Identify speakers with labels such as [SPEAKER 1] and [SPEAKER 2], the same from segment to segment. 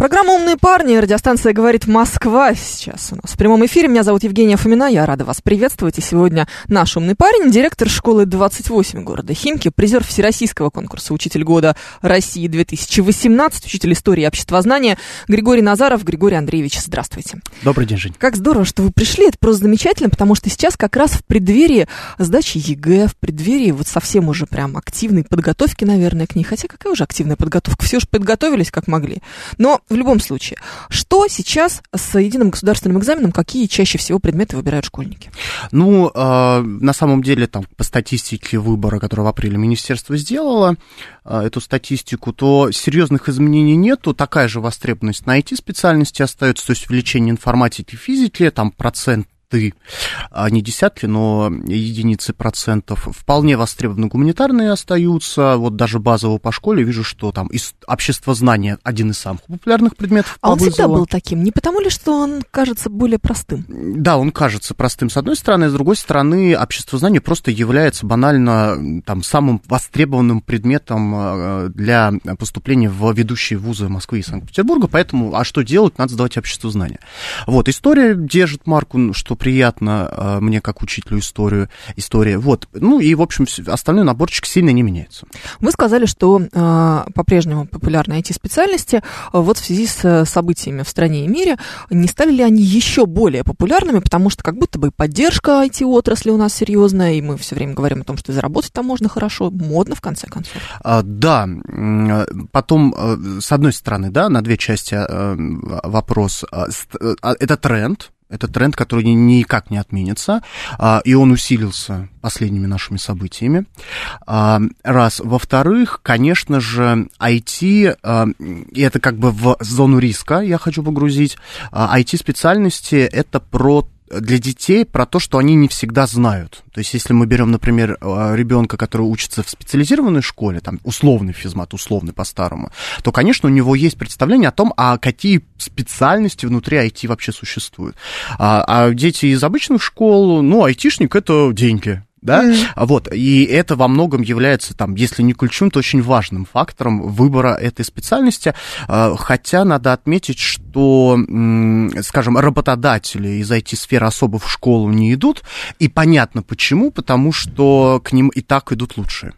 [SPEAKER 1] Программа «Умные парни», радиостанция «Говорит Москва» сейчас у нас в прямом эфире. Меня зовут Евгения Фомина, я рада вас приветствовать. И сегодня наш умный парень, директор школы 28 города Химки, призер Всероссийского конкурса «Учитель года России 2018», учитель истории и обществознания Григорий Назаров. Григорий Андреевич, здравствуйте.
[SPEAKER 2] Добрый день, Жень.
[SPEAKER 1] Как здорово, что вы пришли, это просто замечательно, потому что сейчас как раз в преддверии сдачи ЕГЭ, в преддверии вот совсем уже прям активной подготовки, наверное, к ней. Хотя какая уже активная подготовка? Все же подготовились как могли. Но в любом случае, что сейчас с единым государственным экзаменом, какие чаще всего предметы выбирают школьники?
[SPEAKER 2] Ну, э, на самом деле, там, по статистике выбора, которую в апреле министерство сделало, э, эту статистику, то серьезных изменений нету, такая же востребованность на IT-специальности остается, то есть увеличение информатики, физики, там процент ты, а не десятки, но единицы процентов. Вполне востребованы гуманитарные остаются. Вот даже базово по школе вижу, что там из обществознания один из самых популярных предметов.
[SPEAKER 1] А он вызову. всегда был таким. Не потому ли, что он кажется более простым?
[SPEAKER 2] Да, он кажется простым с одной стороны, а с другой стороны, обществознание просто является банально там самым востребованным предметом э, для поступления в ведущие вузы Москвы и Санкт-Петербурга. Поэтому, а что делать? Надо сдавать обществознание. Вот, история держит марку, что приятно э, мне как учителю историю, история. Вот. Ну и, в общем, остальной наборчик сильно не меняется.
[SPEAKER 1] Вы сказали, что э, по-прежнему популярны IT-специальности. Вот в связи с событиями в стране и мире, не стали ли они еще более популярными, потому что как будто бы поддержка IT-отрасли у нас серьезная, и мы все время говорим о том, что заработать там можно хорошо, модно в конце концов.
[SPEAKER 2] А, да, потом, э, с одной стороны, да, на две части э, вопрос. А, это тренд, это тренд, который никак не отменится, а, и он усилился последними нашими событиями. А, раз. Во-вторых, конечно же, IT, а, и это как бы в зону риска я хочу погрузить, IT-специальности это про для детей про то, что они не всегда знают. То есть, если мы берем, например, э, ребенка, который учится в специализированной школе, там, условный физмат, условный по-старому, то, конечно, у него есть представление о том, а какие специальности внутри IT вообще существуют. А, а дети из обычных школ, ну, айтишник — это деньги, да, mm. вот, и это во многом является, там, если не ключевым, то очень важным фактором выбора этой специальности, а, хотя надо отметить, что, скажем, работодатели из IT-сферы особо в школу не идут, и понятно почему, потому что к ним и так идут лучшие.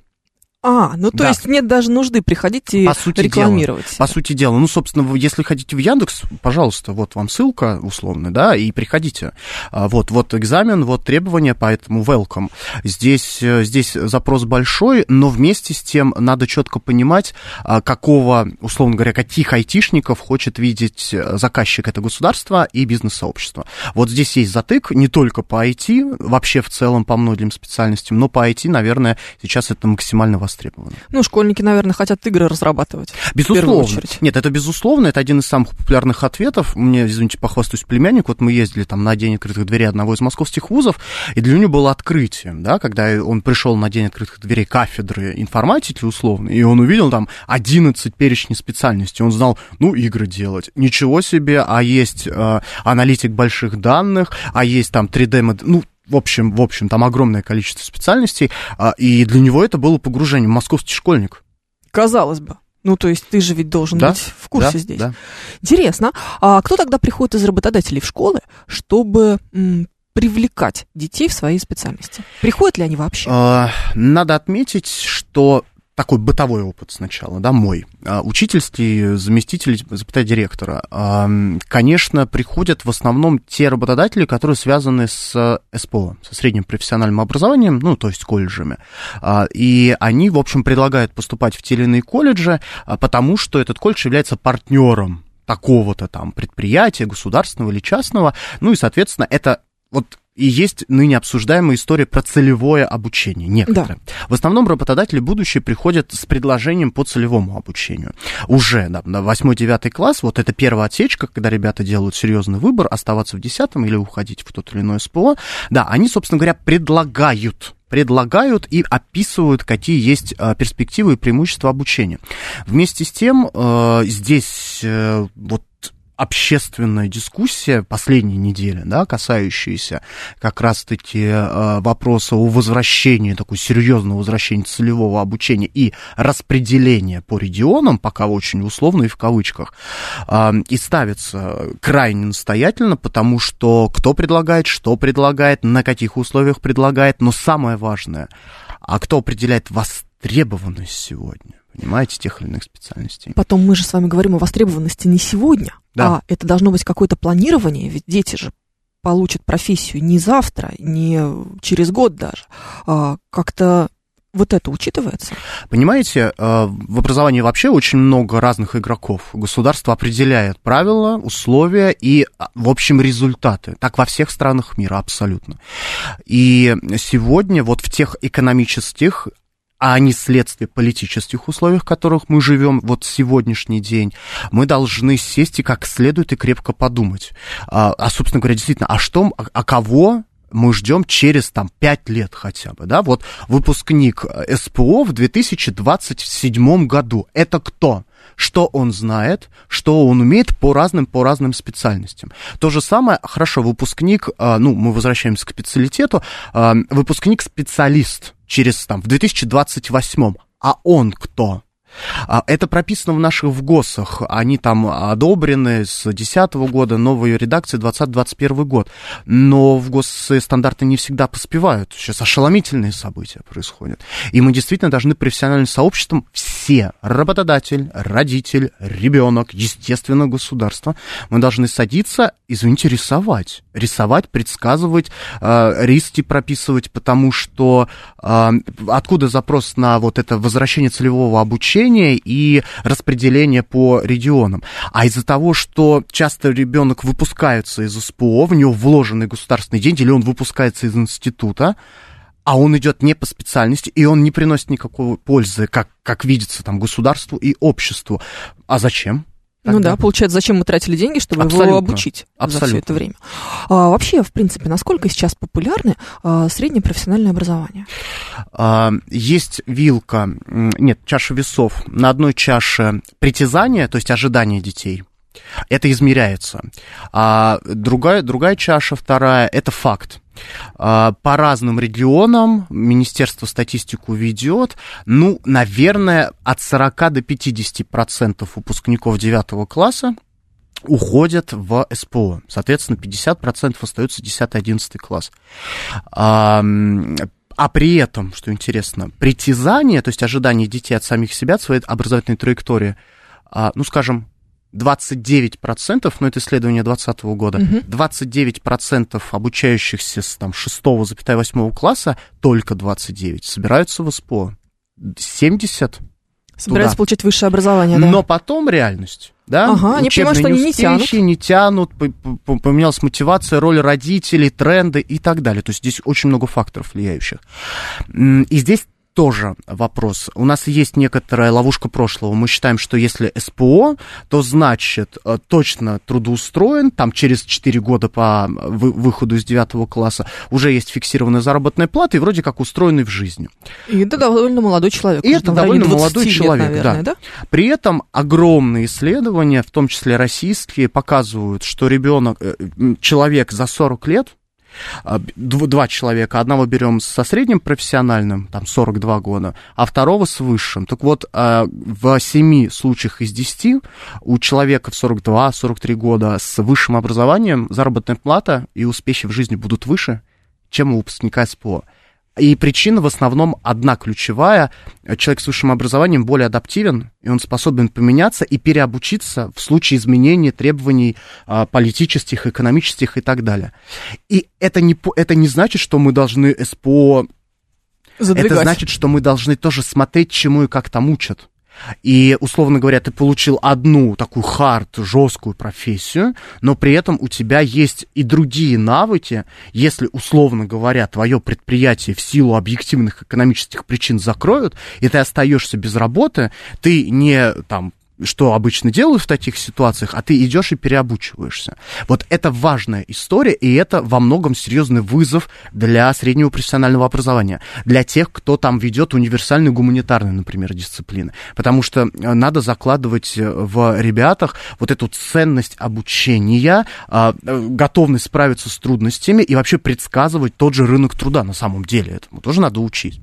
[SPEAKER 1] А, ну то да. есть нет даже нужды приходить и по сути рекламировать.
[SPEAKER 2] Дела, по сути дела. Ну, собственно, если хотите в Яндекс, пожалуйста, вот вам ссылка условно, да, и приходите. А, вот, вот экзамен, вот требования, поэтому welcome. Здесь, э, здесь запрос большой, но вместе с тем надо четко понимать, а, какого, условно говоря, каких айтишников хочет видеть э, заказчик это государство и бизнес-сообщество. Вот здесь есть затык не только по IT, вообще в целом по многим специальностям, но по IT, наверное, сейчас это максимально востребовано востребовано.
[SPEAKER 1] Ну, школьники, наверное, хотят игры разрабатывать.
[SPEAKER 2] Безусловно. Нет, это безусловно, это один из самых популярных ответов. Мне, извините, похвастаюсь племянник. Вот мы ездили там на день открытых дверей одного из московских вузов, и для него было открытие, да, когда он пришел на день открытых дверей кафедры информатики условно, и он увидел там 11 перечней специальностей. Он знал, ну, игры делать. Ничего себе, а есть э, аналитик больших данных, а есть там 3D, ну, в общем, в общем, там огромное количество специальностей, а, и для него это было погружение московский школьник.
[SPEAKER 1] Казалось бы. Ну, то есть ты же ведь должен да? быть в курсе
[SPEAKER 2] да,
[SPEAKER 1] здесь.
[SPEAKER 2] Да.
[SPEAKER 1] Интересно. А кто тогда приходит из работодателей в школы, чтобы м, привлекать детей в своей специальности? Приходят ли они вообще?
[SPEAKER 2] А, надо отметить, что такой бытовой опыт сначала, да, мой. А, учительский заместитель, запятая директора. А, конечно, приходят в основном те работодатели, которые связаны с СПО, со средним профессиональным образованием, ну, то есть колледжами. А, и они, в общем, предлагают поступать в те или иные колледжи, потому что этот колледж является партнером такого-то там предприятия, государственного или частного. Ну и, соответственно, это вот и есть ныне обсуждаемая история про целевое обучение некоторые. Да. В основном работодатели будущие приходят с предложением по целевому обучению. Уже да, на 8-9 класс, вот это первая отсечка, когда ребята делают серьезный выбор, оставаться в 10 или уходить в тот или иной СПО, да, они, собственно говоря, предлагают предлагают и описывают, какие есть э, перспективы и преимущества обучения. Вместе с тем, э, здесь э, вот общественная дискуссия последней недели, да, касающаяся как раз-таки э, вопроса о возвращении, такой серьезного возвращения целевого обучения и распределения по регионам, пока очень условно и в кавычках, э, и ставится крайне настоятельно, потому что кто предлагает, что предлагает, на каких условиях предлагает, но самое важное, а кто определяет востребованность сегодня? Понимаете, тех или иных специальностей.
[SPEAKER 1] Потом мы же с вами говорим о востребованности не сегодня, да. а это должно быть какое-то планирование, ведь дети же получат профессию не завтра, не через год даже. А как-то вот это учитывается?
[SPEAKER 2] Понимаете, э, в образовании вообще очень много разных игроков. Государство определяет правила, условия и, а, в общем, результаты. Так во всех странах мира абсолютно. И сегодня вот в тех экономических а не следствие политических условий, в которых мы живем вот сегодняшний день, мы должны сесть и как следует и крепко подумать. А, а собственно говоря, действительно, а что, а, а кого мы ждем через там пять лет хотя бы, да, вот выпускник СПО в 2027 году, это кто? что он знает, что он умеет по разным, по разным специальностям. То же самое, хорошо, выпускник, а, ну, мы возвращаемся к специалитету, а, выпускник-специалист через, там, в 2028, а он кто? А, это прописано в наших ВГОСах. Они там одобрены с 2010 года, новые редакции 2021 год. Но в ГОС стандарты не всегда поспевают. Сейчас ошеломительные события происходят. И мы действительно должны профессиональным сообществом все, работодатель, родитель, ребенок, естественно, государство, мы должны садиться, извините, рисовать. Рисовать, предсказывать, э, риски прописывать, потому что э, откуда запрос на вот это возвращение целевого обучения, и распределения по регионам. А из-за того, что часто ребенок выпускается из СПО, в него вложены государственные деньги, или он выпускается из института, а он идет не по специальности, и он не приносит никакой пользы, как, как видится там государству и обществу. А зачем?
[SPEAKER 1] Тогда. Ну да, получается, зачем мы тратили деньги, чтобы Абсолютно. его обучить Абсолютно. за все это время. А, вообще, в принципе, насколько сейчас популярны а, среднее профессиональное образование?
[SPEAKER 2] А, есть вилка, нет, чаша весов. На одной чаше притязания, то есть ожидания детей. Это измеряется. А другая, другая чаша, вторая, это факт. А, по разным регионам Министерство статистику ведет. Ну, наверное, от 40 до 50 процентов выпускников 9 класса уходят в СПО. Соответственно, 50% остается 10-11 класс. А, а при этом, что интересно, притязание, то есть ожидание детей от самих себя, от своей образовательной траектории, а, ну, скажем, 29%, но это исследование 2020 года, угу. 29% обучающихся с там, 6-8 класса, только 29, собираются в СПО. 70
[SPEAKER 1] Собираются туда. получать высшее образование, да?
[SPEAKER 2] Но потом реальность. Да?
[SPEAKER 1] Ага, они понимают, что они не тянут.
[SPEAKER 2] не тянут, поменялась мотивация, роль родителей, тренды и так далее. То есть здесь очень много факторов влияющих. И здесь тоже вопрос. У нас есть некоторая ловушка прошлого. Мы считаем, что если СПО, то значит э, точно трудоустроен, там через 4 года по выходу из 9 класса уже есть фиксированная заработная плата и вроде как устроенный в жизни.
[SPEAKER 1] И это довольно молодой человек.
[SPEAKER 2] И это довольно молодой человек, лет, наверное, да. да. При этом огромные исследования, в том числе российские, показывают, что ребенок, э, человек за 40 лет, два человека. Одного берем со средним профессиональным, там 42 года, а второго с высшим. Так вот, а, в 7 случаях из 10 у человека в 42-43 года с высшим образованием заработная плата и успехи в жизни будут выше, чем у выпускника СПО. И причина в основном одна ключевая. Человек с высшим образованием более адаптивен, и он способен поменяться и переобучиться в случае изменения требований а, политических, экономических и так далее. И это не, это не значит, что мы должны СПО... Задвигать. Это значит, что мы должны тоже смотреть, чему и как там учат. И, условно говоря, ты получил одну такую хард, жесткую профессию, но при этом у тебя есть и другие навыки. Если, условно говоря, твое предприятие в силу объективных экономических причин закроют, и ты остаешься без работы, ты не там что обычно делают в таких ситуациях, а ты идешь и переобучиваешься. Вот это важная история, и это во многом серьезный вызов для среднего профессионального образования, для тех, кто там ведет универсальные гуманитарные, например, дисциплины. Потому что э, надо закладывать э, в ребятах вот эту ценность обучения, а, э, готовность справиться с трудностями и вообще предсказывать тот же рынок труда на самом деле. Этому тоже надо учить.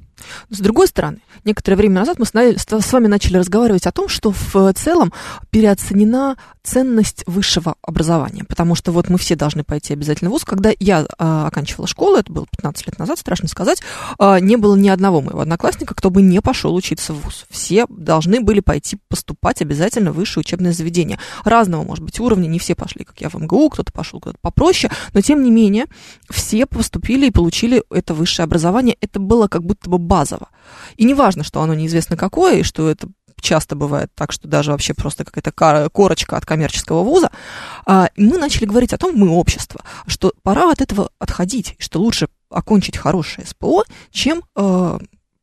[SPEAKER 1] С другой стороны, некоторое время назад мы с вами начали разговаривать о том, что в целом переоценена ценность высшего образования, потому что вот мы все должны пойти обязательно в ВУЗ. Когда я а, оканчивала школу, это было 15 лет назад, страшно сказать, а, не было ни одного моего одноклассника, кто бы не пошел учиться в ВУЗ. Все должны были пойти поступать обязательно в высшее учебное заведение. Разного, может быть, уровня, не все пошли, как я в МГУ, кто-то пошел куда-то попроще, но тем не менее все поступили и получили это высшее образование. Это было как будто бы базово. И не важно, что оно неизвестно какое, и что это часто бывает так, что даже вообще просто какая-то корочка от коммерческого вуза, а, мы начали говорить о том, мы общество, что пора от этого отходить, что лучше окончить хорошее СПО, чем э,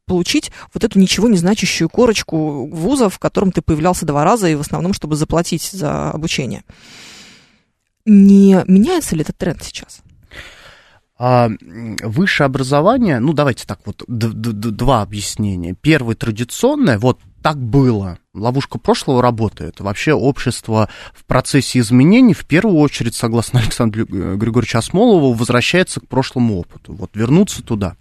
[SPEAKER 1] получить вот эту ничего не значащую корочку вуза, в котором ты появлялся два раза и в основном, чтобы заплатить за обучение. Не меняется ли этот тренд сейчас?
[SPEAKER 2] А высшее образование, ну давайте так вот, два объяснения. Первое традиционное, вот так было. Ловушка прошлого работает. Вообще общество в процессе изменений, в первую очередь, согласно Александру Григорьевичу Осмолову, возвращается к прошлому опыту. Вот вернуться туда.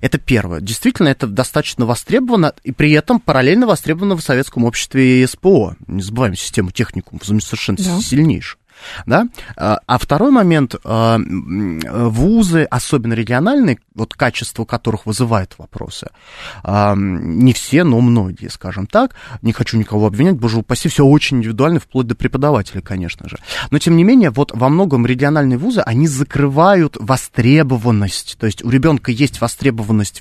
[SPEAKER 2] Это первое. Действительно, это достаточно востребовано, и при этом параллельно востребовано в советском обществе и СПО. Не забываем систему техникум, совершенно да. сильнейшая. Да? А, а второй момент, а, вузы, особенно региональные, вот качество которых вызывает вопросы, а, не все, но многие, скажем так, не хочу никого обвинять, боже упаси, все очень индивидуально, вплоть до преподавателей, конечно же. Но, тем не менее, вот во многом региональные вузы, они закрывают востребованность, то есть у ребенка есть востребованность,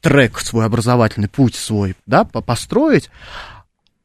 [SPEAKER 2] трек свой образовательный, путь свой, да, построить,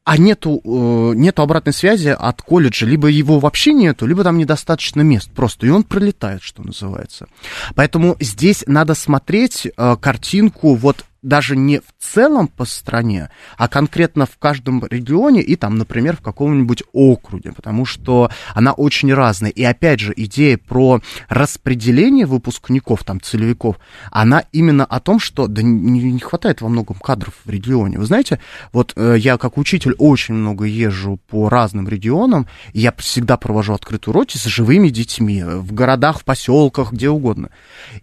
[SPEAKER 2] а нету, э, нету обратной связи от колледжа, либо его вообще нету, либо там недостаточно мест просто, и он пролетает, что называется. Поэтому здесь надо смотреть э, картинку вот даже не в целом по стране, а конкретно в каждом регионе и там, например, в каком-нибудь округе, потому что она очень разная. И опять же, идея про распределение выпускников, там, целевиков, она именно о том, что да, не, не хватает во многом кадров в регионе. Вы знаете, вот э, я как учитель очень много езжу по разным регионам, и я всегда провожу открытую уроки с живыми детьми в городах, в поселках, где угодно.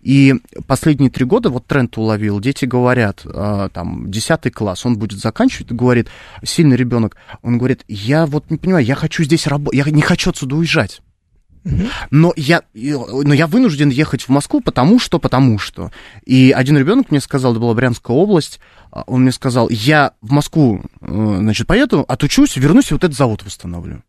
[SPEAKER 2] И последние три года вот тренд уловил, дети говорят, говорят, а, там, 10 класс, он будет заканчивать, говорит, сильный ребенок, он говорит, я вот не понимаю, я хочу здесь работать, я не хочу отсюда уезжать. Но я, но я вынужден ехать в Москву, потому что, потому что. И один ребенок мне сказал, это была Брянская область, а, он мне сказал, я в Москву, э, значит, поеду, отучусь, вернусь и вот этот завод восстановлю.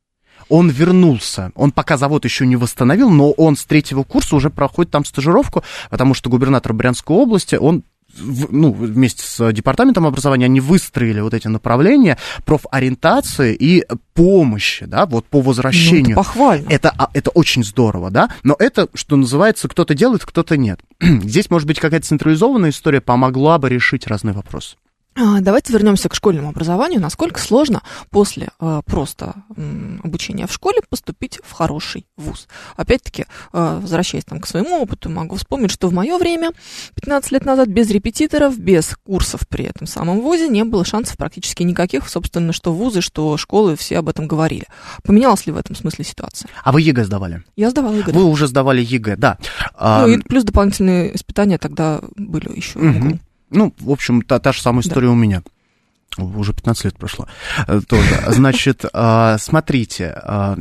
[SPEAKER 2] Он вернулся. Он пока завод еще не восстановил, но он с третьего курса уже проходит там стажировку, потому что губернатор Брянской области, он ну, вместе с департаментом образования, они выстроили вот эти направления профориентации и помощи, да, вот по возвращению. Ну, это
[SPEAKER 1] похвально.
[SPEAKER 2] Это, а, это очень здорово, да, но это, что называется, кто-то делает, кто-то нет. Здесь, может быть, какая-то централизованная история помогла бы решить разные вопросы.
[SPEAKER 1] А, давайте вернемся к школьному образованию. Насколько сложно после э, просто э, обучения в школе поступить в хороший вуз? Опять-таки, э, возвращаясь там, к своему опыту, могу вспомнить, что в мое время, 15 лет назад, без репетиторов, без курсов при этом самом вузе не было шансов практически никаких. Собственно, что вузы, что школы, все об этом говорили. Поменялась ли в этом смысле ситуация?
[SPEAKER 2] А вы ЕГЭ сдавали?
[SPEAKER 1] Я сдавала ЕГЭ.
[SPEAKER 2] Вы уже сдавали ЕГЭ, да.
[SPEAKER 1] Ну и плюс дополнительные испытания тогда были еще. Угу.
[SPEAKER 2] Ну, в общем, та, та же самая история да. у меня. Уже 15 лет прошло э, тоже. Значит, а, смотрите, а,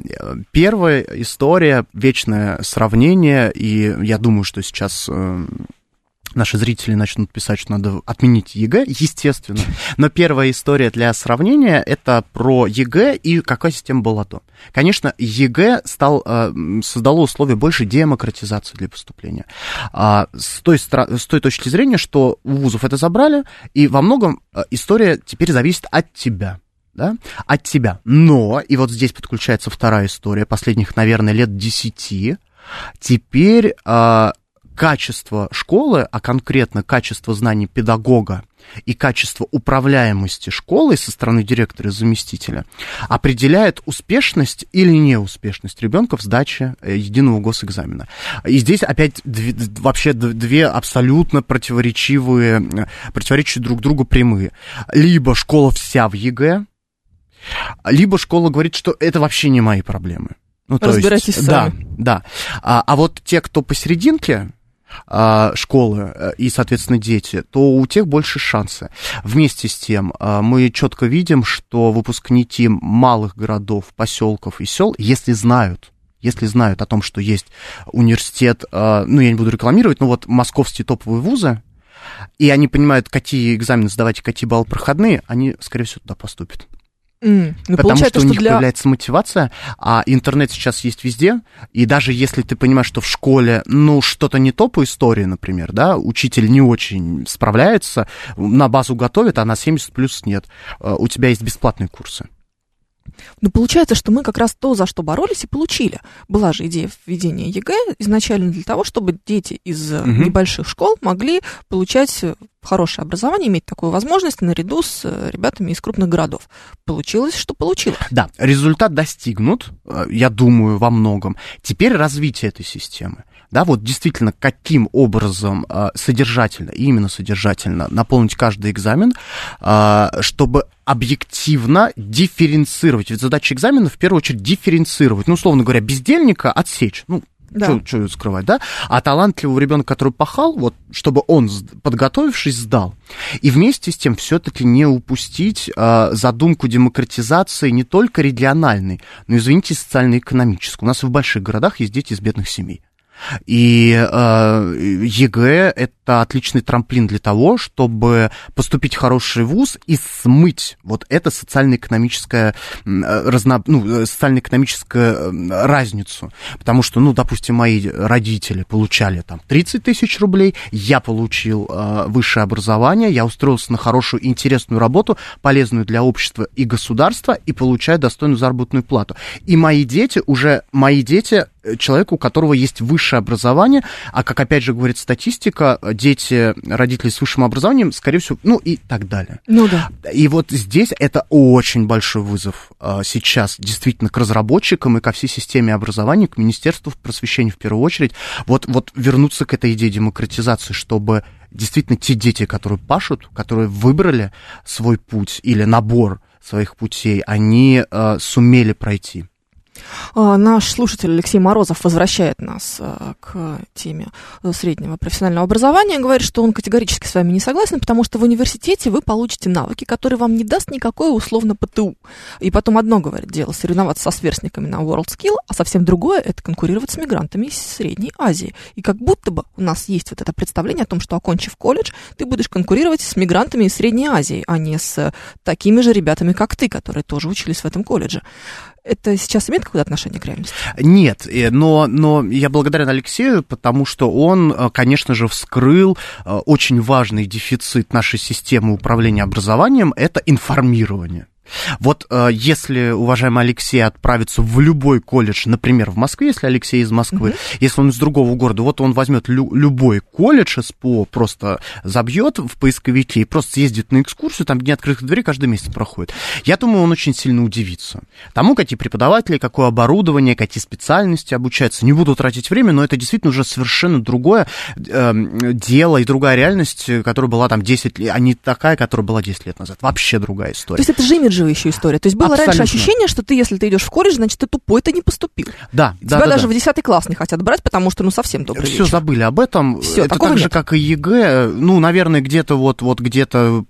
[SPEAKER 2] первая история, вечное сравнение, и я думаю, что сейчас э, наши зрители начнут писать, что надо отменить ЕГЭ, естественно. Но первая история для сравнения это про ЕГЭ и какая система была до. Конечно, ЕГЭ стал, э, создало условия больше демократизации для поступления. А, с, той, с той точки зрения, что у вузов это забрали, и во многом э, история теперь зависит от тебя. Да, от тебя. Но, и вот здесь подключается вторая история последних, наверное, лет десяти, Теперь а, качество школы, а конкретно качество знаний педагога и качество управляемости школы со стороны директора и заместителя определяет успешность или неуспешность ребенка в сдаче э, единого госэкзамена. И здесь опять две, вообще две абсолютно противоречивые, э, противоречащие друг другу прямые. Либо школа вся в ЕГЭ, либо школа говорит, что это вообще не мои проблемы.
[SPEAKER 1] Ну, Разбирайтесь есть,
[SPEAKER 2] сами. Да, да. А, а вот те, кто посерединке, а, школы э, и, соответственно, дети, то у тех больше шансы. Вместе с тем, а, мы четко видим, что выпускники малых городов, поселков и сел, если знают, если знают о том, что есть университет, а, ну, я не буду рекламировать, но вот московские топовые вузы, и они понимают, какие экзамены сдавать и какие баллы проходные, они, скорее всего, туда поступят. Mm. Ну, Потому что у них для... появляется мотивация, а интернет сейчас есть везде, и даже если ты понимаешь, что в школе, ну, что-то не то по истории, например, да, учитель не очень справляется, на базу готовит, а на 70 плюс нет, э, у тебя есть бесплатные курсы.
[SPEAKER 1] Ну, получается, что мы как раз то, за что боролись, и получили. Была же идея введения ЕГЭ изначально для того, чтобы дети из угу. небольших школ могли получать хорошее образование, иметь такую возможность наряду с э, ребятами из крупных городов. Получилось, что получилось.
[SPEAKER 2] Да, результат достигнут, э, я думаю, во многом. Теперь развитие этой системы да, вот действительно, каким образом э, содержательно, именно содержательно наполнить каждый экзамен, чтобы объективно дифференцировать. Ведь задача экзамена в первую очередь дифференцировать. Ну, условно говоря, бездельника отсечь. Ну, да. Что скрывать, да? А талантливого ребенка, который пахал, вот, чтобы он, подготовившись, сдал. И вместе с тем все-таки не упустить э, задумку демократизации не только региональной, но, извините, социально-экономической. У нас в больших городах есть дети из бедных семей. И э, ЕГЭ это отличный трамплин для того, чтобы поступить в хороший вуз и смыть вот это социально-экономическое разно, ну, социально-экономическую разницу. Потому что, ну, допустим, мои родители получали там 30 тысяч рублей, я получил э, высшее образование, я устроился на хорошую, интересную работу, полезную для общества и государства, и получаю достойную заработную плату. И мои дети уже, мои дети Э, человеку, у которого есть высшее образование, а как опять же говорит статистика, дети родителей с высшим образованием, скорее всего, ну и так далее.
[SPEAKER 1] Ну да.
[SPEAKER 2] И вот здесь это очень большой вызов а, сейчас действительно к разработчикам и ко всей системе образования, к Министерству просвещения в первую очередь, вот, вот вернуться к этой идее демократизации, чтобы действительно те дети, которые пашут, которые выбрали свой путь или набор своих путей, они э, сумели пройти.
[SPEAKER 1] А, наш слушатель Алексей Морозов возвращает нас а, к теме э, среднего профессионального образования. Говорит, что он категорически с вами не согласен, потому что в университете вы получите навыки, которые вам не даст никакое условно ПТУ. И потом одно, говорит, дело соревноваться со сверстниками на WorldSkill, а совсем другое это конкурировать с мигрантами из Средней Азии. И как будто бы у нас есть вот это представление о том, что окончив колледж, ты будешь конкурировать с мигрантами из Средней Азии, а не с такими же ребятами, как ты, которые тоже учились в этом колледже это сейчас имеет какое-то отношение к реальности?
[SPEAKER 2] Нет, э, но, но я благодарен Алексею, потому что он, э, конечно же, вскрыл э, очень важный дефицит нашей системы управления образованием, это информирование. Вот э, если уважаемый Алексей отправится в любой колледж, например, в Москве, если Алексей из Москвы, mm-hmm. если он из другого города, вот он возьмет лю- любой колледж СПО, просто забьет в поисковике и просто съездит на экскурсию, там дни открытых дверей каждый месяц проходит. Я думаю, он очень сильно удивится. Тому, какие преподаватели, какое оборудование, какие специальности обучаются. Не буду тратить время, но это действительно уже совершенно другое э, дело и другая реальность, которая была там 10 лет, а не такая, которая была 10 лет назад. Вообще другая история.
[SPEAKER 1] То есть это же имидж еще история. То есть было
[SPEAKER 2] Абсолютно.
[SPEAKER 1] раньше ощущение, что ты, если ты идешь в колледж, значит, ты тупой, ты не поступил.
[SPEAKER 2] Да,
[SPEAKER 1] Тебя
[SPEAKER 2] да, да,
[SPEAKER 1] даже
[SPEAKER 2] да.
[SPEAKER 1] в 10 класс не хотят брать, потому что, ну, совсем добрый
[SPEAKER 2] Все
[SPEAKER 1] вечер.
[SPEAKER 2] забыли об этом.
[SPEAKER 1] Всё,
[SPEAKER 2] это так же,
[SPEAKER 1] нет.
[SPEAKER 2] как и ЕГЭ. Ну, наверное, где-то вот, вот где-то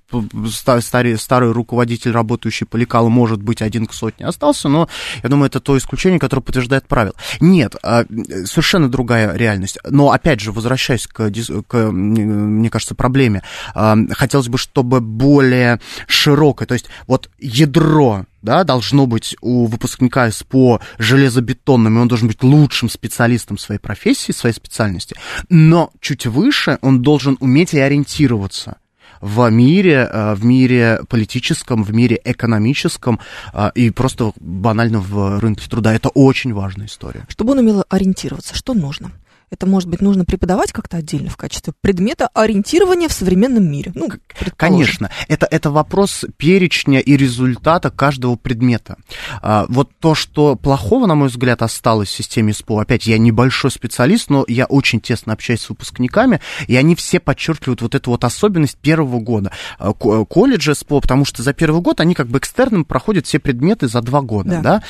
[SPEAKER 2] старый, старый руководитель, работающий по лекалу, может быть, один к сотне остался, но я думаю, это то исключение, которое подтверждает правило. Нет, а, совершенно другая реальность. Но, опять же, возвращаясь к, к, мне кажется, проблеме, а, хотелось бы, чтобы более широкое, то есть вот ядро да, должно быть у выпускника СПО железобетонным, и он должен быть лучшим специалистом своей профессии, своей специальности, но чуть выше он должен уметь и ориентироваться в мире, э, в мире политическом, в мире экономическом э, и просто банально в рынке труда. Это очень важная история.
[SPEAKER 1] Чтобы он умел ориентироваться, что нужно? Это, может быть, нужно преподавать как-то отдельно в качестве предмета ориентирования в современном мире. Ну.
[SPEAKER 2] Конечно, это, это вопрос перечня и результата каждого предмета. А, вот то, что плохого, на мой взгляд, осталось в системе СПО, опять, я небольшой специалист, но я очень тесно общаюсь с выпускниками, и они все подчеркивают вот эту вот особенность первого года а, ко- колледжа СПО, потому что за первый год они как бы экстерном проходят все предметы за два года,
[SPEAKER 1] Да.
[SPEAKER 2] да?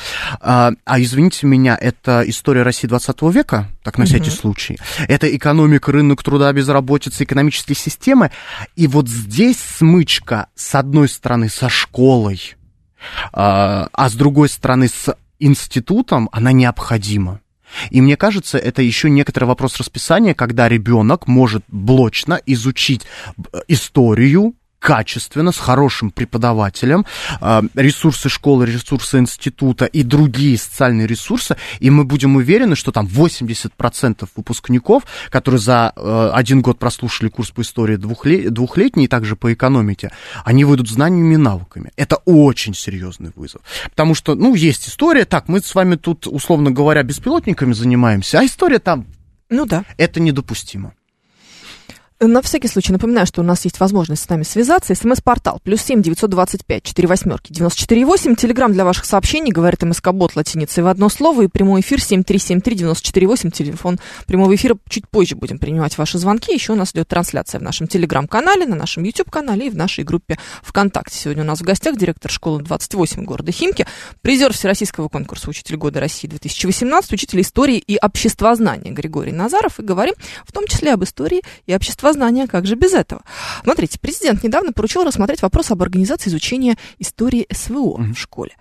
[SPEAKER 2] А, а извините меня, это история России 20 века, так на всякий
[SPEAKER 1] Мгм.
[SPEAKER 2] Случай. Это экономика, рынок труда, безработица, экономические системы. И вот здесь смычка, с одной стороны, со школой, а, а с другой стороны, с институтом, она необходима. И мне кажется, это еще некоторый вопрос расписания, когда ребенок может блочно изучить э, историю, качественно, с хорошим преподавателем, э, ресурсы школы, ресурсы института и другие социальные ресурсы, и мы будем уверены, что там 80% выпускников, которые за э, один год прослушали курс по истории двухле- двухлетний и также по экономике, они выйдут знаниями и навыками. Это очень серьезный вызов. Потому что, ну, есть история, так, мы с вами тут, условно говоря, беспилотниками занимаемся, а история там,
[SPEAKER 1] Ну да.
[SPEAKER 2] это недопустимо.
[SPEAKER 1] На всякий случай напоминаю, что у нас есть возможность с нами связаться. СМС-портал плюс семь девятьсот двадцать пять четыре восьмерки девяносто четыре восемь. Телеграмм для ваших сообщений, говорит МСК-бот латиницей в одно слово. И прямой эфир семь три семь три девяносто четыре восемь. Телефон прямого эфира. Чуть позже будем принимать ваши звонки. Еще у нас идет трансляция в нашем Телеграм-канале, на нашем YouTube-канале и в нашей группе ВКонтакте. Сегодня у нас в гостях директор школы 28 города Химки, призер Всероссийского конкурса «Учитель года России 2018», учитель истории и обществознания Григорий Назаров. И говорим в том числе об истории и обществознании. Как же без этого? Смотрите, президент недавно поручил рассмотреть вопрос об организации изучения истории СВО
[SPEAKER 2] Мгм.
[SPEAKER 1] в школе.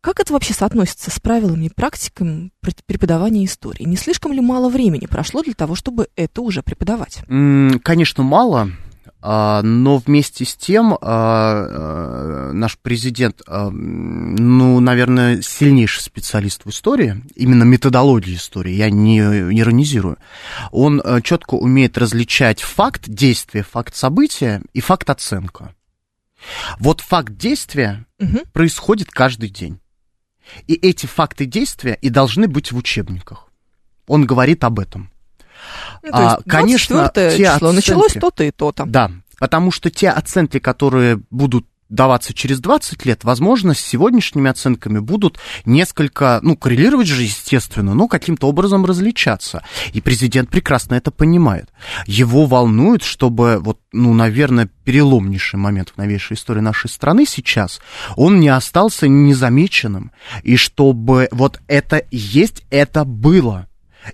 [SPEAKER 1] Как это вообще соотносится с правилами и практиками преподавания истории? Не слишком ли мало времени прошло для того, чтобы это уже преподавать?
[SPEAKER 2] Конечно, мало, а, но вместе с тем а, а, наш президент, а, ну, наверное, сильнейший специалист в истории, именно методологии истории, я не иронизирую. Он четко умеет различать факт действия, факт события и факт оценка. Вот факт действия
[SPEAKER 1] Мгм.
[SPEAKER 2] происходит каждый день. И эти факты действия и должны быть в учебниках. Он говорит об этом.
[SPEAKER 1] Ну, то
[SPEAKER 2] А,
[SPEAKER 1] есть
[SPEAKER 2] конечно,
[SPEAKER 1] 24
[SPEAKER 2] те
[SPEAKER 1] число началось
[SPEAKER 2] оценки-
[SPEAKER 1] то-то и то-то.
[SPEAKER 2] Да, потому что те оценки, которые будут даваться через 20 лет, возможно, с сегодняшними оценками будут несколько, ну, коррелировать же, естественно, но каким-то образом различаться. И президент прекрасно это понимает. Его волнует, чтобы вот, ну, наверное, переломнейший момент в новейшей истории нашей страны сейчас, он не остался незамеченным, и чтобы вот это есть, это было.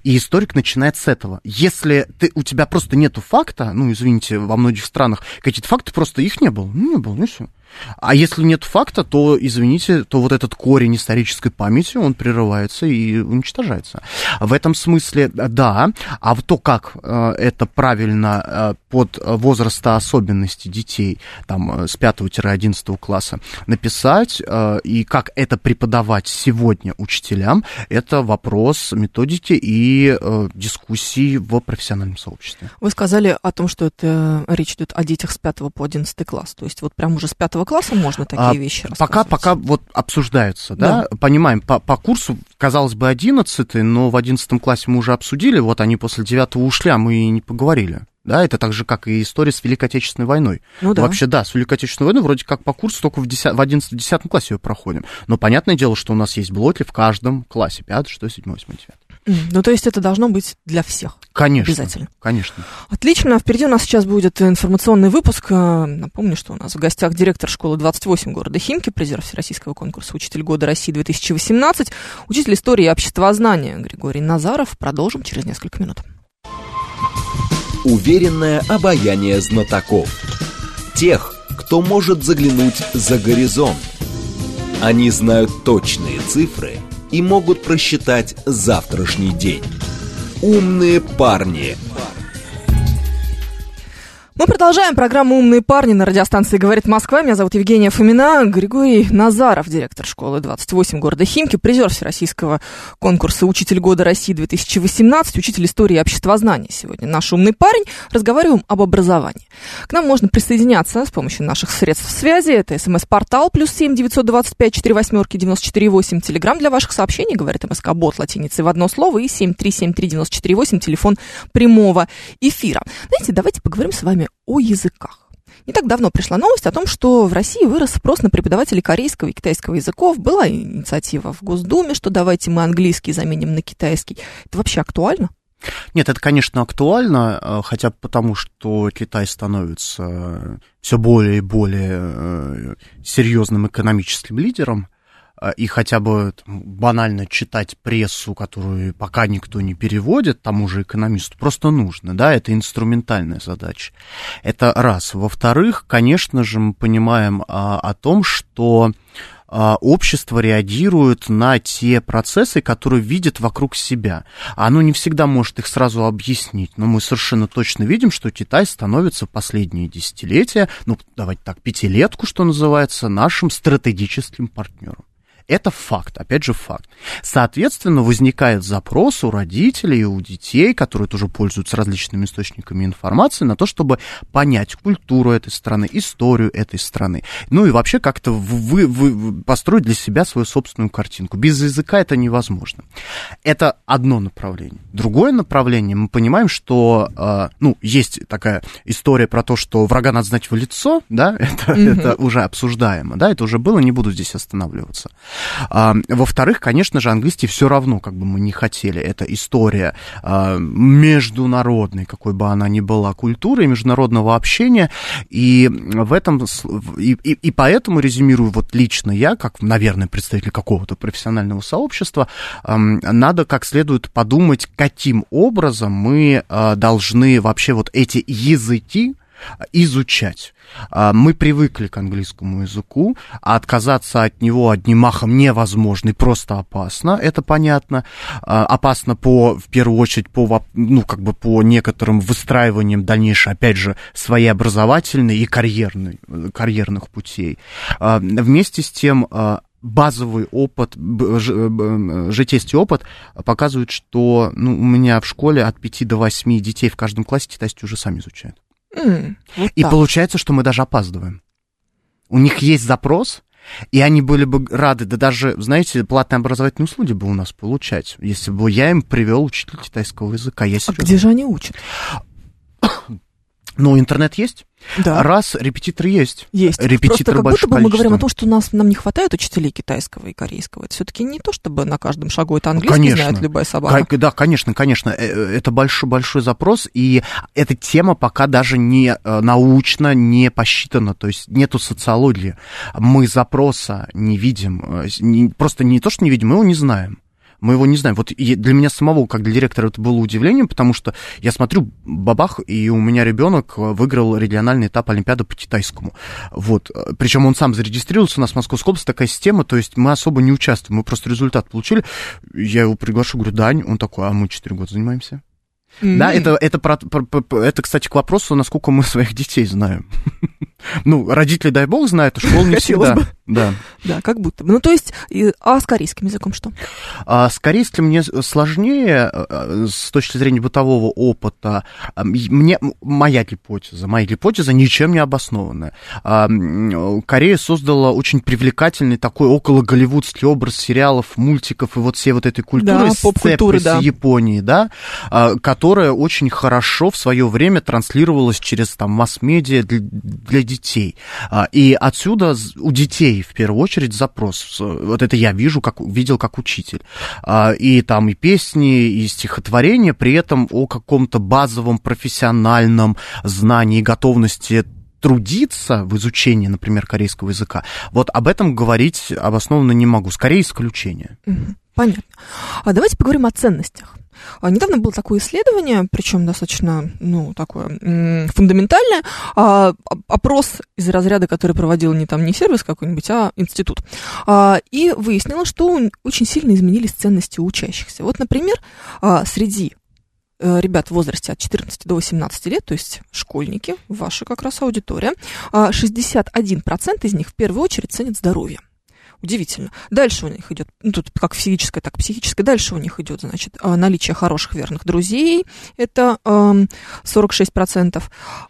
[SPEAKER 2] И историк начинает с этого. Если ты, у тебя просто нету факта, ну, извините, во многих странах какие-то факты, просто их не было. Ну, не было, ну все. А если нет факта, то, извините, то вот этот корень исторической памяти, он прерывается и уничтожается. В этом смысле, да, а в то, как э, это правильно э, под возраста особенностей детей, там, э, с 5-11 класса написать, э, и как это преподавать сегодня учителям, это вопрос методики и э, дискуссии в профессиональном сообществе.
[SPEAKER 1] Вы сказали о том, что это речь идет о детях с 5 по 11 класс. То есть вот прям уже с 5 класса можно такие
[SPEAKER 2] А,
[SPEAKER 1] вещи
[SPEAKER 2] Пока, пока вот обсуждается, да, понимаем, по, по курсу, казалось бы, 11 но в 11 классе мы уже обсудили, вот они после 9 ушли, а мы и не поговорили. Да, это так же, как и история с Великой Отечественной войной.
[SPEAKER 1] Ну да.
[SPEAKER 2] Вообще, да, с Великой Отечественной войной вроде как по курсу только в, 10, в 11-10 классе ее проходим. Но понятное дело, что у нас есть блоки в каждом классе. 5, 6, 7, 8, 9.
[SPEAKER 1] Ну, то есть это должно быть для всех.
[SPEAKER 2] Конечно.
[SPEAKER 1] Обязательно.
[SPEAKER 2] Конечно.
[SPEAKER 1] Отлично. Впереди у нас сейчас будет информационный выпуск. Э, напомню, что у нас в гостях директор школы 28 города Химки, призер Всероссийского конкурса «Учитель года России 2018», учитель истории и обществознания Григорий Назаров. Продолжим через несколько минут.
[SPEAKER 3] Уверенное обаяние знатоков. Тех, кто может заглянуть за горизонт. Они знают точные цифры – и могут просчитать завтрашний день. Умные парни.
[SPEAKER 1] Мы продолжаем программу «Умные парни» на радиостанции «Говорит Москва». Меня зовут Евгения Фомина. Григорий Назаров, директор школы 28 города Химки, призер Всероссийского конкурса «Учитель года России-2018», учитель истории и обществознания. Сегодня наш умный парень. Разговариваем об образовании. К нам можно присоединяться с помощью наших средств связи. Это смс-портал плюс семь девятьсот двадцать пять четыре восьмерки девяносто четыре восемь. Телеграмм для ваших сообщений, говорит МСК Бот латиницей в одно слово. И семь три семь три девяносто четыре восемь. Телефон прямого эфира. Знаете, давайте поговорим с вами о языках. Не так давно пришла новость о том, что в России вырос спрос на преподавателей корейского и китайского языков. Была инициатива в Госдуме, что давайте мы английский заменим на китайский. Это вообще актуально?
[SPEAKER 2] Нет, это, конечно, актуально, э, хотя потому, что Китай становится все более и более э, серьезным экономическим лидером. А, и хотя бы банально читать прессу, которую пока никто не переводит, тому же экономисту, просто нужно, да, это инструментальная задача. Это раз. Во-вторых, конечно же, мы понимаем а, о том, что а, общество реагирует на те процессы, которые видит вокруг себя. Оно не всегда может их сразу объяснить, но мы совершенно точно видим, что Китай становится последние десятилетия, ну, давайте так, пятилетку, что называется, нашим стратегическим партнером. Это факт, опять же факт. Соответственно, возникает запрос у родителей и у детей, которые тоже пользуются различными источниками информации, на то, чтобы понять культуру этой страны, историю этой страны. Ну и вообще как-то вы, вы, построить для себя свою собственную картинку. Без языка это невозможно. Это одно направление. Другое направление, мы понимаем, что, э, ну, есть такая история про то, что врага надо знать в лицо, да, это, mm-hmm. это уже обсуждаемо, да, это уже было, не буду здесь останавливаться. А, во-вторых, конечно же, английский все равно, как бы мы не хотели, это история а, международной, какой бы она ни была, культуры, международного общения, и в этом, и, и, и поэтому, резюмирую, вот лично я, как, наверное, представитель какого-то профессионального сообщества, надо как следует подумать, каким образом мы а, должны вообще вот эти языки, изучать. А, мы привыкли к английскому языку, а отказаться от него одним махом невозможно и просто опасно, это понятно. А, опасно по, в первую очередь, по, ну, как бы по некоторым выстраиваниям дальнейшей, опять же, своей образовательной и карьерной, карьерных путей. А, вместе с тем, базовый опыт, житейский опыт показывает, что ну, у меня в школе от 5 до 8 детей в каждом классе китайский уже сами изучают. Mm, вот и так. получается, что мы даже опаздываем. У них есть запрос, и они были бы рады, да даже, знаете, платные образовательные услуги бы у нас получать, если бы я им привел учителя китайского языка. Я
[SPEAKER 1] а где же они учат?
[SPEAKER 2] Ну, интернет есть.
[SPEAKER 1] Да.
[SPEAKER 2] Раз, репетитор есть.
[SPEAKER 1] Есть. Репетитор Просто как будто бы мы говорим о том, что нас, нам не хватает учителей китайского и корейского. Это все-таки не то, чтобы на каждом шагу это английский конечно. знает любая собака.
[SPEAKER 2] К- да, конечно, конечно. Э, э, это большой, большой запрос, и эта тема пока даже не э, научно не посчитана, то есть нету социологии. Мы запроса не видим, просто не то, что не видим, мы его не знаем мы его не знаем. Вот для меня самого, как для директора, это было удивлением, потому что я смотрю, бабах, и у меня ребенок выиграл региональный этап Олимпиады по китайскому. Вот. Причем он сам зарегистрировался, у нас в Московской области такая система, то есть мы особо не участвуем, мы просто результат получили. Я его приглашу, говорю, Дань, он такой, а мы 4 года занимаемся. Mm-hmm. Да, это, это, про, про, про, это, кстати, к вопросу, насколько мы своих детей знаем. ну, родители, дай бог, знают, а школа не всегда. Бы.
[SPEAKER 1] Да. Да, как будто бы. Ну, то есть, а с корейским языком что?
[SPEAKER 2] А с корейским мне сложнее э, с точки зрения бытового опыта. Мне, моя гипотеза, моя гипотеза ничем не обоснованная. Корея создала очень привлекательный такой около голливудский образ сериалов, мультиков и вот всей вот этой культуры, да,
[SPEAKER 1] поп-культуры, да.
[SPEAKER 2] Японии, да, а, которая очень хорошо в свое время транслировалась через там масс-медиа для, для детей. А, и отсюда у детей детей в первую очередь запрос. Вот это я вижу, как, видел как учитель. А, и там и песни, и стихотворения, при этом о каком-то базовом профессиональном знании, готовности трудиться в изучении, например, корейского языка, вот об этом говорить обоснованно не могу. Скорее исключение.
[SPEAKER 1] Понятно. А давайте поговорим о ценностях. А, недавно было такое исследование, причем достаточно, ну, такое фундаментальное, а, опрос из разряда, который проводил не там не сервис какой-нибудь, а институт. А, и выяснилось, что очень сильно изменились ценности учащихся. Вот, например, среди Э, ребят в возрасте от 14 до 18 лет, то есть школьники, ваша как раз аудитория, 61% а, из них в первую очередь ценят здоровье. Удивительно. Дальше у них идет, ну, тут как физическое, так и психическое, дальше у них идет, значит, а, наличие хороших верных друзей, это э, 46%,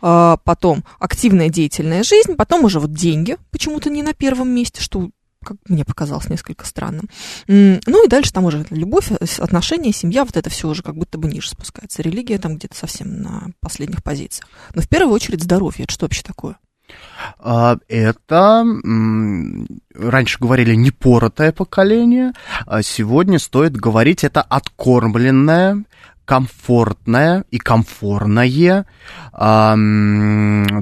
[SPEAKER 1] э, потом активная деятельная жизнь, потом уже вот деньги почему-то не на первом месте, что как мне показалось несколько странным. Ну и дальше там уже любовь, э, отношения, семья, вот это все уже как будто бы ниже спускается. Религия там где-то совсем на последних позициях. Но в первую очередь здоровье. Это что вообще такое?
[SPEAKER 2] А, это раньше говорили непоротое поколение, а сегодня стоит говорить это откормленное, комфортное и комфортное,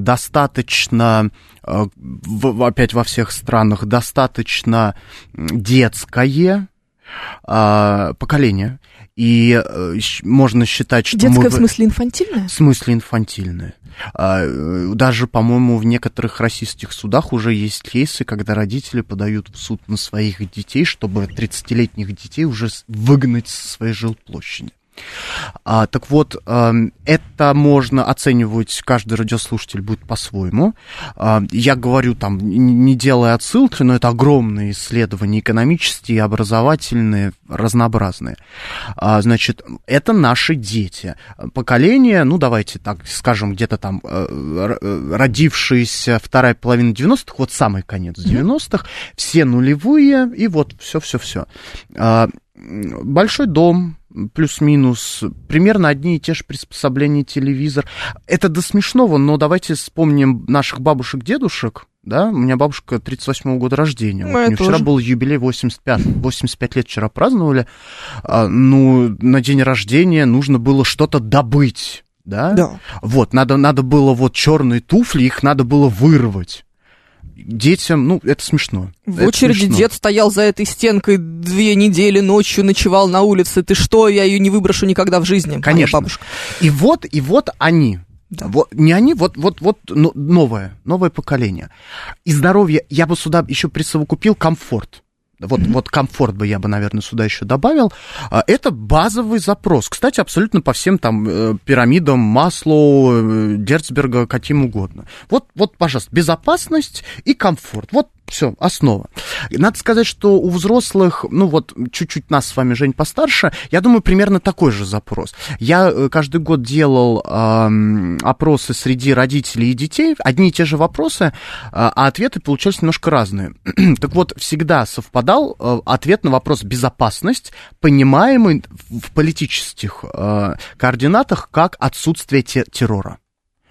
[SPEAKER 2] достаточно Э, в, опять во всех странах достаточно детское а, поколение. И а, можно считать, что
[SPEAKER 1] Детское мы... в смысле инфантильное?
[SPEAKER 2] В смысле инфантильное. А, даже, по-моему, в некоторых российских судах уже есть кейсы, когда родители подают в суд на своих детей, чтобы 30-летних детей уже выгнать со своей жилплощади. А, так вот, а, это можно оценивать, каждый радиослушатель будет по-своему. А, я говорю там, не делая отсылки, но это огромные исследования экономические, образовательные, разнообразные. А, значит, это наши дети. Поколение, ну, давайте так скажем, где-то там э, родившиеся вторая половина 90-х, вот самый конец 90-х, все нулевые, и вот все-все-все. А, большой дом, плюс-минус, примерно одни и те же приспособления, телевизор. Это до смешного, но давайте вспомним наших бабушек-дедушек, да, у меня бабушка 38 -го года рождения. Вот, у нее вчера был юбилей 85, 85 лет вчера праздновали. А, ну, на день рождения нужно было что-то добыть. Да?
[SPEAKER 1] да.
[SPEAKER 2] Вот, надо, надо было вот черные туфли, их надо было вырвать детям, ну, это смешно.
[SPEAKER 1] В
[SPEAKER 2] это
[SPEAKER 1] очереди
[SPEAKER 2] смешно.
[SPEAKER 1] дед стоял за этой стенкой две недели, ночью ночевал на улице. Ты что, я ее не выброшу никогда в жизни.
[SPEAKER 2] Конечно. Бабушка. И вот, и вот они. Да. Вот, не они, вот, вот, вот новое, новое поколение. И здоровье, я бы сюда еще присовокупил комфорт. Вот, вот комфорт бы я бы, наверное, сюда еще добавил. А, это базовый запрос. Кстати, абсолютно по всем там э, пирамидам Маслоу, э, Дерцберга, каким угодно. Вот, вот, пожалуйста, безопасность и комфорт. Вот все, основа. Надо сказать, что у взрослых, ну вот чуть-чуть нас с вами, Жень, постарше, я думаю, примерно такой же запрос. Я э, каждый год делал э, опросы среди родителей и детей, одни и те же вопросы, э, а ответы получались немножко разные. так вот, всегда совпадал э, ответ на вопрос безопасность, понимаемый в политических э, координатах как отсутствие те террора.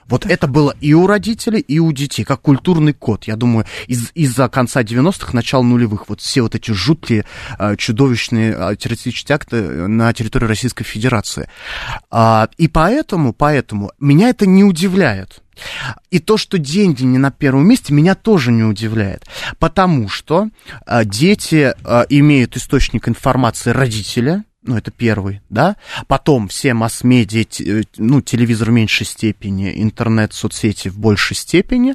[SPEAKER 2] Вот это было и у родителей, и у детей, как культурный код. Я думаю, из- из-за конца 90-х, начала нулевых, вот все вот эти жуткие, э, чудовищные э, террористические акты на территории Российской Федерации. А, и поэтому, поэтому меня это не удивляет. И то, что деньги не на первом месте, меня тоже не удивляет. Потому что э, дети э, имеют источник информации родителя, ну, это первый, да, потом все масс-медиа, э, ну, телевизор в меньшей степени, интернет, соцсети в большей степени,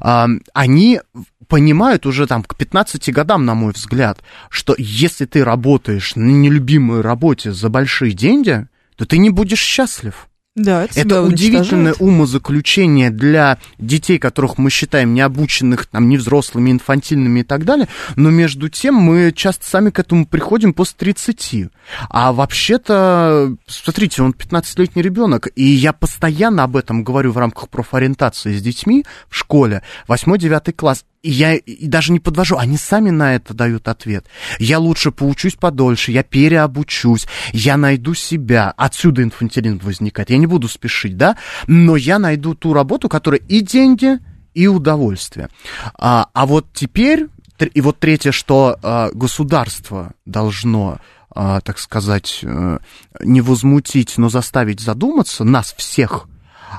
[SPEAKER 2] они понимают уже там к 15 годам, на мой взгляд, что если ты работаешь на нелюбимой работе за большие деньги, то ты не будешь счастлив.
[SPEAKER 1] Да, это,
[SPEAKER 2] это удивительное умозаключение для детей, которых мы считаем необученных, там, невзрослыми, инфантильными и так далее, но между тем мы часто сами к этому приходим после 30. А вообще-то, смотрите, он 15-летний ребенок, и я постоянно об этом говорю в рамках профориентации с детьми в школе, 8-9 класс. И я и даже не подвожу, они сами на это дают ответ. Я лучше поучусь подольше, я переобучусь, я найду себя. Отсюда инфантилизм возникает. Я не буду спешить, да, но я найду ту работу, которая и деньги, и удовольствие. А, а вот теперь и вот третье, что э, государство должно, э, так сказать, э, не возмутить, но заставить задуматься нас всех,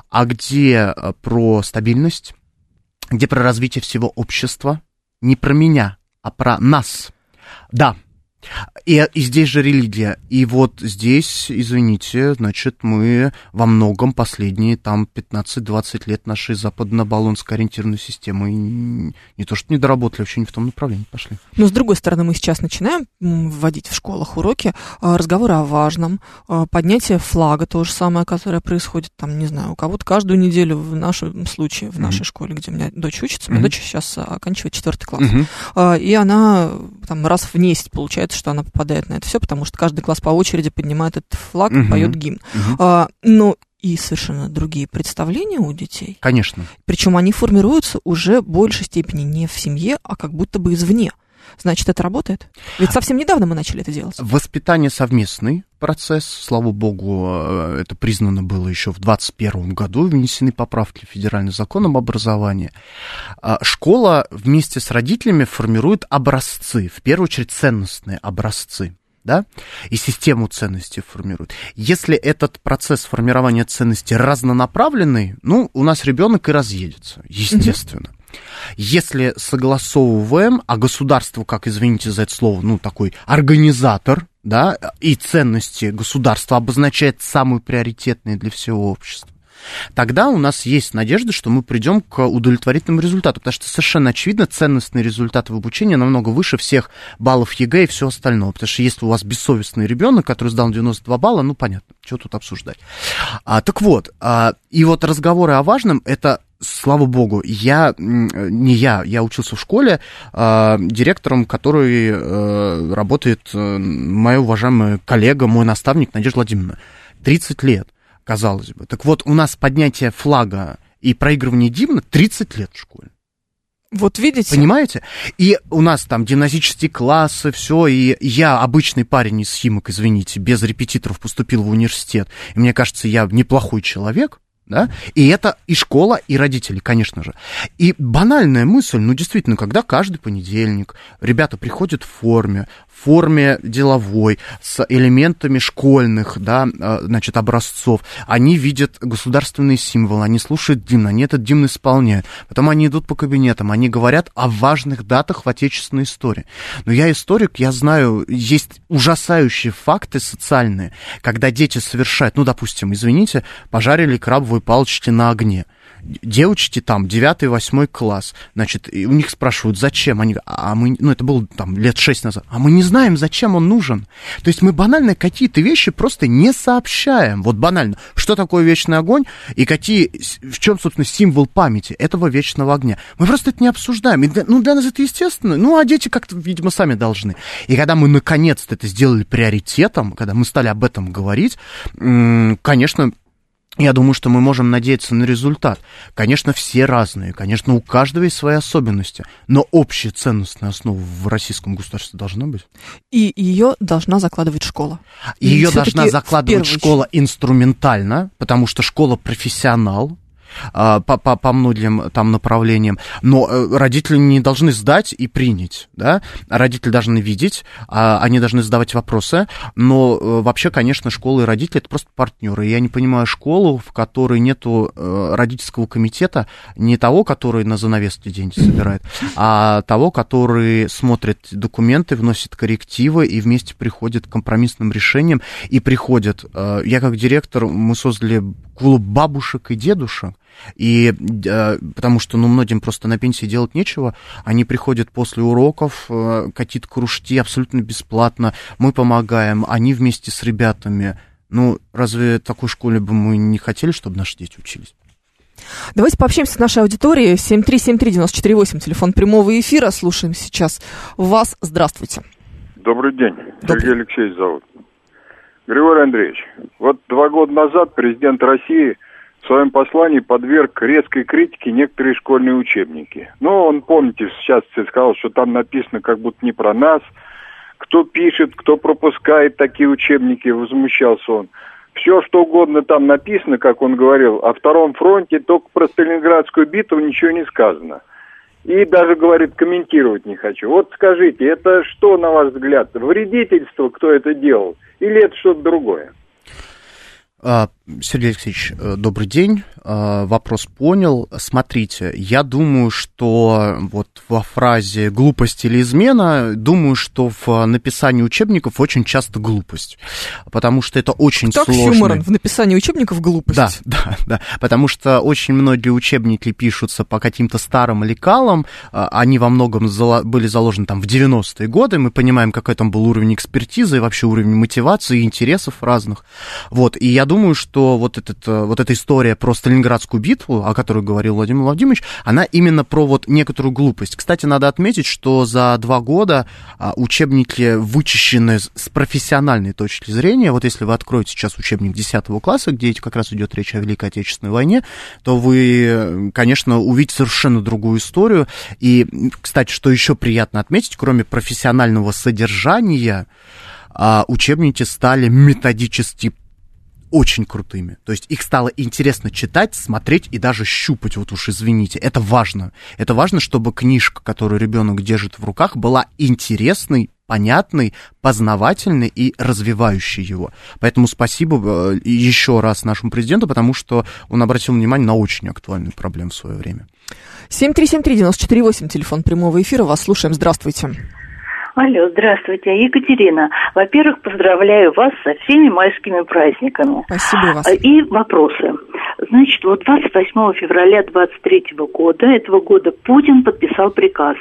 [SPEAKER 2] а где э, про стабильность, где про развитие всего общества, не про меня, а про нас. Да, и, и здесь же религия. И вот здесь, извините, значит, мы во многом последние там 15-20 лет нашей западно-баллонской ориентированной системы не, не то что не доработали, вообще не в том направлении пошли.
[SPEAKER 1] Но с другой стороны, мы сейчас начинаем вводить в школах уроки а, разговоры о важном, а, поднятие флага, то же самое, которое происходит там, не знаю, у кого-то каждую неделю в нашем случае, в нашей mm-hmm. школе, где у меня дочь учится, mm-hmm. моя дочь сейчас оканчивает четвертый класс, mm-hmm. и она там раз в месяц получается, что она попадает на это все, потому что каждый класс по очереди поднимает этот флаг и поет гимн. А, но и совершенно другие представления у детей.
[SPEAKER 2] Конечно.
[SPEAKER 1] Причем они формируются уже в большей степени не в семье, а как будто бы извне. Значит, это работает? Ведь совсем недавно мы начали это делать.
[SPEAKER 2] Воспитание совместный процесс. Слава богу, э, это признано было еще в 2021 году, внесены поправки в федеральный закон об образовании. А школа вместе с родителями формирует образцы, в первую очередь ценностные образцы да, и систему ценностей формирует. Если этот процесс формирования ценностей разнонаправленный, ну, у нас ребенок и разъедется, естественно. Если согласовываем, а государство, как, извините за это слово, ну, такой организатор, да, и ценности государства обозначает самые приоритетные для всего общества, тогда у нас есть надежда, что мы придем к удовлетворительному результату, потому что совершенно очевидно, ценностный результат в обучении намного выше всех баллов ЕГЭ и всего остального, потому что если у вас бессовестный ребенок, который сдал 92 балла, ну, понятно, что тут обсуждать. А, так вот, а, и вот разговоры о важном, это слава богу, я, не я, я учился в школе э, директором, который э, работает э, моя уважаемая коллега, мой наставник Надежда Владимировна. 30 лет, казалось бы. Так вот, у нас поднятие флага и проигрывание гимна 30 лет в школе.
[SPEAKER 1] Вот видите?
[SPEAKER 2] Понимаете? И у нас там гимназические классы, все, и я обычный парень из Химок, извините, без репетиторов поступил в университет. И мне кажется, я неплохой человек, да? И это и школа, и родители, конечно же. И банальная мысль, ну, действительно, когда каждый понедельник ребята приходят в форме, в форме деловой, с элементами школьных, да, э, значит, образцов, они видят государственные символы, они слушают гимн, они этот гимн исполняют. Потом они идут по кабинетам, они говорят о важных датах в отечественной истории. Но я историк, я знаю, есть ужасающие факты социальные, когда дети совершают, ну, допустим, извините, пожарили крабовую крабовые палочки на огне. Девочки там, 9-8 класс, значит, и у них спрашивают, зачем? Они, а мы, ну, это было там лет 6 назад, а мы не знаем, зачем он нужен. То есть мы банально какие-то вещи просто не сообщаем. Вот банально, что такое вечный огонь и какие, в чем, собственно, символ памяти этого вечного огня. Мы просто это не обсуждаем. И для, ну, для нас это естественно. Ну, а дети как-то, видимо, сами должны. И когда мы наконец-то это сделали приоритетом, когда мы стали об этом говорить, конечно, я думаю, что мы можем надеяться на результат. Конечно, все разные, конечно, у каждого есть свои особенности, но общая ценностная основа в российском государстве должна быть.
[SPEAKER 1] И ее должна закладывать школа.
[SPEAKER 2] Ее должна закладывать школа инструментально, потому что школа профессионал, по, по, по многим там направлениям, но э, родители не должны сдать и принять, да, родители должны видеть, а, они должны задавать вопросы, но э, вообще, конечно, школа и родители это просто партнеры. Я не понимаю школу, в которой нету э, родительского комитета, не того, который на занавеске деньги собирает, а того, который смотрит документы, вносит коррективы и вместе приходит к компромиссным решениям и приходит. Я как директор, мы создали клуб бабушек и дедушек, и э, потому что, ну, многим просто на пенсии делать нечего, они приходят после уроков, э, какие-то кружки абсолютно бесплатно, мы помогаем, они вместе с ребятами. Ну, разве такой школе бы мы не хотели, чтобы наши дети учились?
[SPEAKER 1] Давайте пообщаемся с нашей аудиторией. 7373948, телефон прямого эфира. Слушаем сейчас вас. Здравствуйте.
[SPEAKER 4] Добрый день. Добрый. Сергей Алексеевич зовут. Григорий Андреевич, вот два года назад президент России – в своем послании подверг резкой критике некоторые школьные учебники. Ну, он, помните, сейчас сказал, что там написано как будто не про нас. Кто пишет, кто пропускает такие учебники, возмущался он. Все, что угодно там написано, как он говорил, о Втором фронте, только про Сталинградскую битву ничего не сказано. и даже говорит, комментировать не хочу. Вот скажите, это что, на ваш взгляд, вредительство, кто это делал, или это что-то другое?
[SPEAKER 2] А, Сергей Алексеевич, э, добрый день. А, вопрос понял. Смотрите, я думаю, что вот во фразе «глупость или измена», думаю, что в написании учебников очень часто глупость, потому что это очень
[SPEAKER 1] так
[SPEAKER 2] сложно.
[SPEAKER 1] Хьюморан, в написании учебников глупость.
[SPEAKER 2] Да, да, да, потому что очень многие учебники пишутся по каким-то старым лекалам, а, они во многом были заложены там в 90-е годы, мы понимаем, какой там был уровень экспертизы и вообще уровень мотивации и интересов разных. Вот, и я думаю, что вот, этот, э, вот эта история про Сталинградскую битву, о которой говорил Владимир Владимирович, она именно про вот некоторую глупость. Кстати, надо отметить, что за два года а, учебники вычищены с профессиональной точки зрения. Вот если вы откроете сейчас учебник 10 класса, где как раз идет речь о Великой Отечественной войне, то вы, конечно, увидите совершенно другую историю. И, кстати, что еще приятно отметить, кроме профессионального содержания, а, учебники стали методически очень крутыми. То есть их стало интересно читать, смотреть и даже щупать, вот уж извините. Это важно. Это важно, чтобы книжка, которую ребенок держит в руках, была интересной, понятной, познавательной и развивающей его. Поэтому спасибо э, еще раз нашему президенту, потому что он обратил внимание на очень актуальную проблему в свое время.
[SPEAKER 1] 7373948, телефон прямого эфира. Вас слушаем. Здравствуйте.
[SPEAKER 5] Алло, здравствуйте, Екатерина. Во-первых, поздравляю вас со всеми майскими праздниками.
[SPEAKER 1] Спасибо вас.
[SPEAKER 5] И вопросы. Значит, вот 28 февраля 23 года, этого года, Путин подписал приказ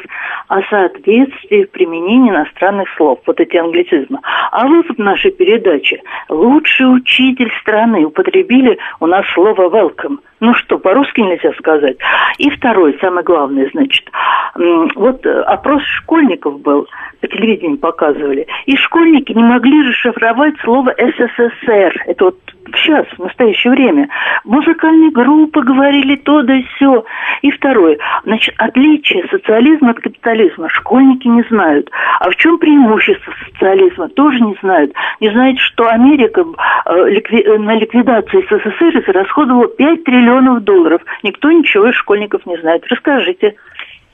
[SPEAKER 5] о соответствии в применении иностранных слов, вот эти англицизмы. А вы в нашей передаче лучший учитель страны употребили у нас слово welcome. Ну что, по-русски нельзя сказать. И второй, самый главный, значит, вот э, опрос школьников был, по телевидению показывали, и школьники не могли расшифровать слово СССР. Это вот сейчас, в настоящее время. Музыкальные группы говорили то да сё. И второе, значит, отличие социализма от капитализма школьники не знают. А в чем преимущество социализма, тоже не знают. Не знают, что Америка э. Э, на ликвидацию СССР расходовала 5 триллионов долларов. Никто ничего из школьников не знает. Расскажите.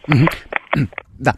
[SPEAKER 2] Да,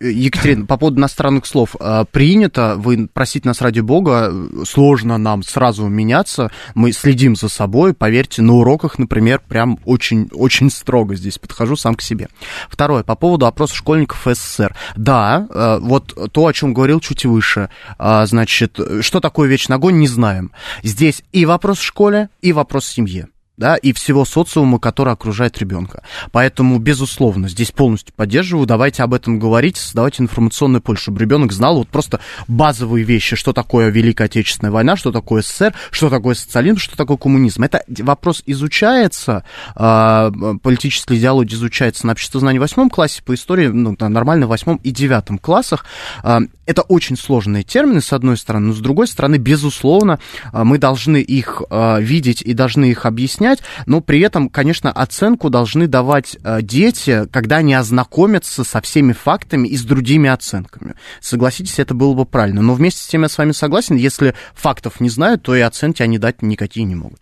[SPEAKER 2] Екатерина, по поводу иностранных слов. А, принято, вы просите нас ради бога, сложно нам сразу меняться. Мы следим за собой, поверьте, на уроках, например, прям очень, очень строго здесь подхожу сам к себе. Второе, по поводу опроса школьников СССР. Да, а, вот то, о чем говорил чуть выше, значит, что такое вечный огонь, не знаем. Здесь и вопрос в школе, и вопрос в семье да, и всего социума, который окружает ребенка. Поэтому, безусловно, здесь полностью поддерживаю. Давайте об этом говорить, создавать информационное поле, чтобы ребенок знал вот просто базовые вещи, что такое Великая Отечественная война, что такое СССР, что такое социализм, что такое коммунизм. Это вопрос изучается, э, политическая идеология изучается на обществознании в восьмом классе, по истории ну, нормально в восьмом и девятом классах. Э, это очень сложные термины, с одной стороны, но с другой стороны, безусловно, мы должны их видеть и должны их объяснять, объяснять, но при этом, конечно, оценку должны давать э, дети, когда они ознакомятся со всеми фактами и с другими оценками. Согласитесь, это было бы правильно. Но вместе с тем я с вами согласен, если фактов не знают, то и оценки они дать никакие не могут.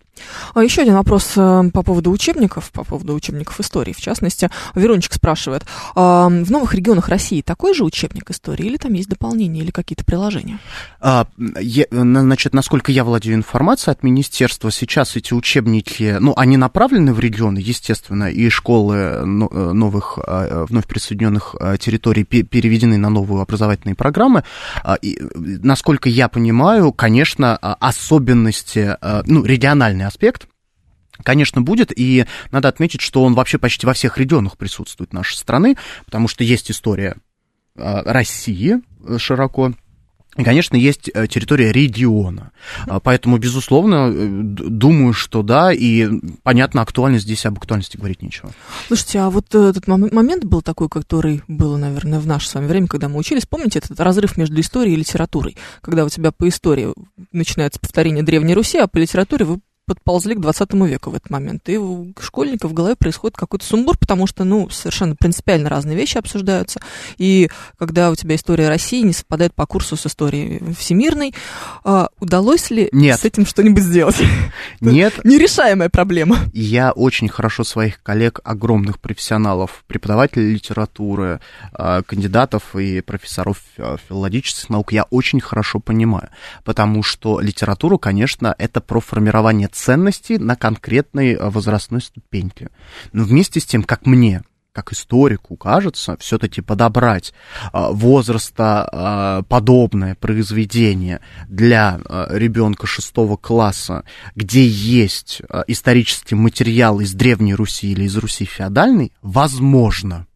[SPEAKER 1] А еще один вопрос э, по поводу учебников, по поводу учебников истории, в частности. Верончик спрашивает, а, в новых регионах России такой же учебник истории или там есть дополнения или какие-то приложения?
[SPEAKER 2] А, значит, насколько я владею информацией от министерства, сейчас эти учебники, ну, они направлены в регионы, естественно, и школы э, новых, э, вновь присоединенных территорий переведены на новые образовательные программы. А, и, насколько я понимаю, конечно, особенности, ну, региональные аспект, конечно, будет, и надо отметить, что он вообще почти во всех регионах присутствует нашей страны, потому что есть история а, России э, широко, и, конечно, есть э, территория региона. А, поэтому, безусловно, э, думаю, что да, и понятно, актуальность здесь об актуальности говорить нечего.
[SPEAKER 1] Слушайте, а вот этот момент был такой, который был, наверное, в наше с вами время, когда мы учились. Помните этот разрыв между историей и литературой? Когда у тебя по истории начинается повторение Древней Руси, а по литературе вы подползли к 20 веку в этот момент. И у школьников в голове происходит какой-то сумбур, потому что, ну, совершенно принципиально разные вещи обсуждаются. И когда у тебя история России не совпадает по курсу с историей всемирной, а, удалось ли
[SPEAKER 2] Нет.
[SPEAKER 1] с этим что-нибудь сделать?
[SPEAKER 2] Нет.
[SPEAKER 1] Нерешаемая проблема.
[SPEAKER 2] Я очень хорошо своих коллег, огромных профессионалов, преподавателей литературы, а, кандидатов и профессоров а, филологических наук, я очень хорошо понимаю. Потому что литература, конечно, это про формирование ценностей на конкретной а, возрастной ступеньке. Но вместе с тем, как мне, как историку кажется, все-таки подобрать а, возраста а, подобное произведение для ребенка шестого класса, где есть исторический материал из Древней Руси или из Руси феодальной, возможно.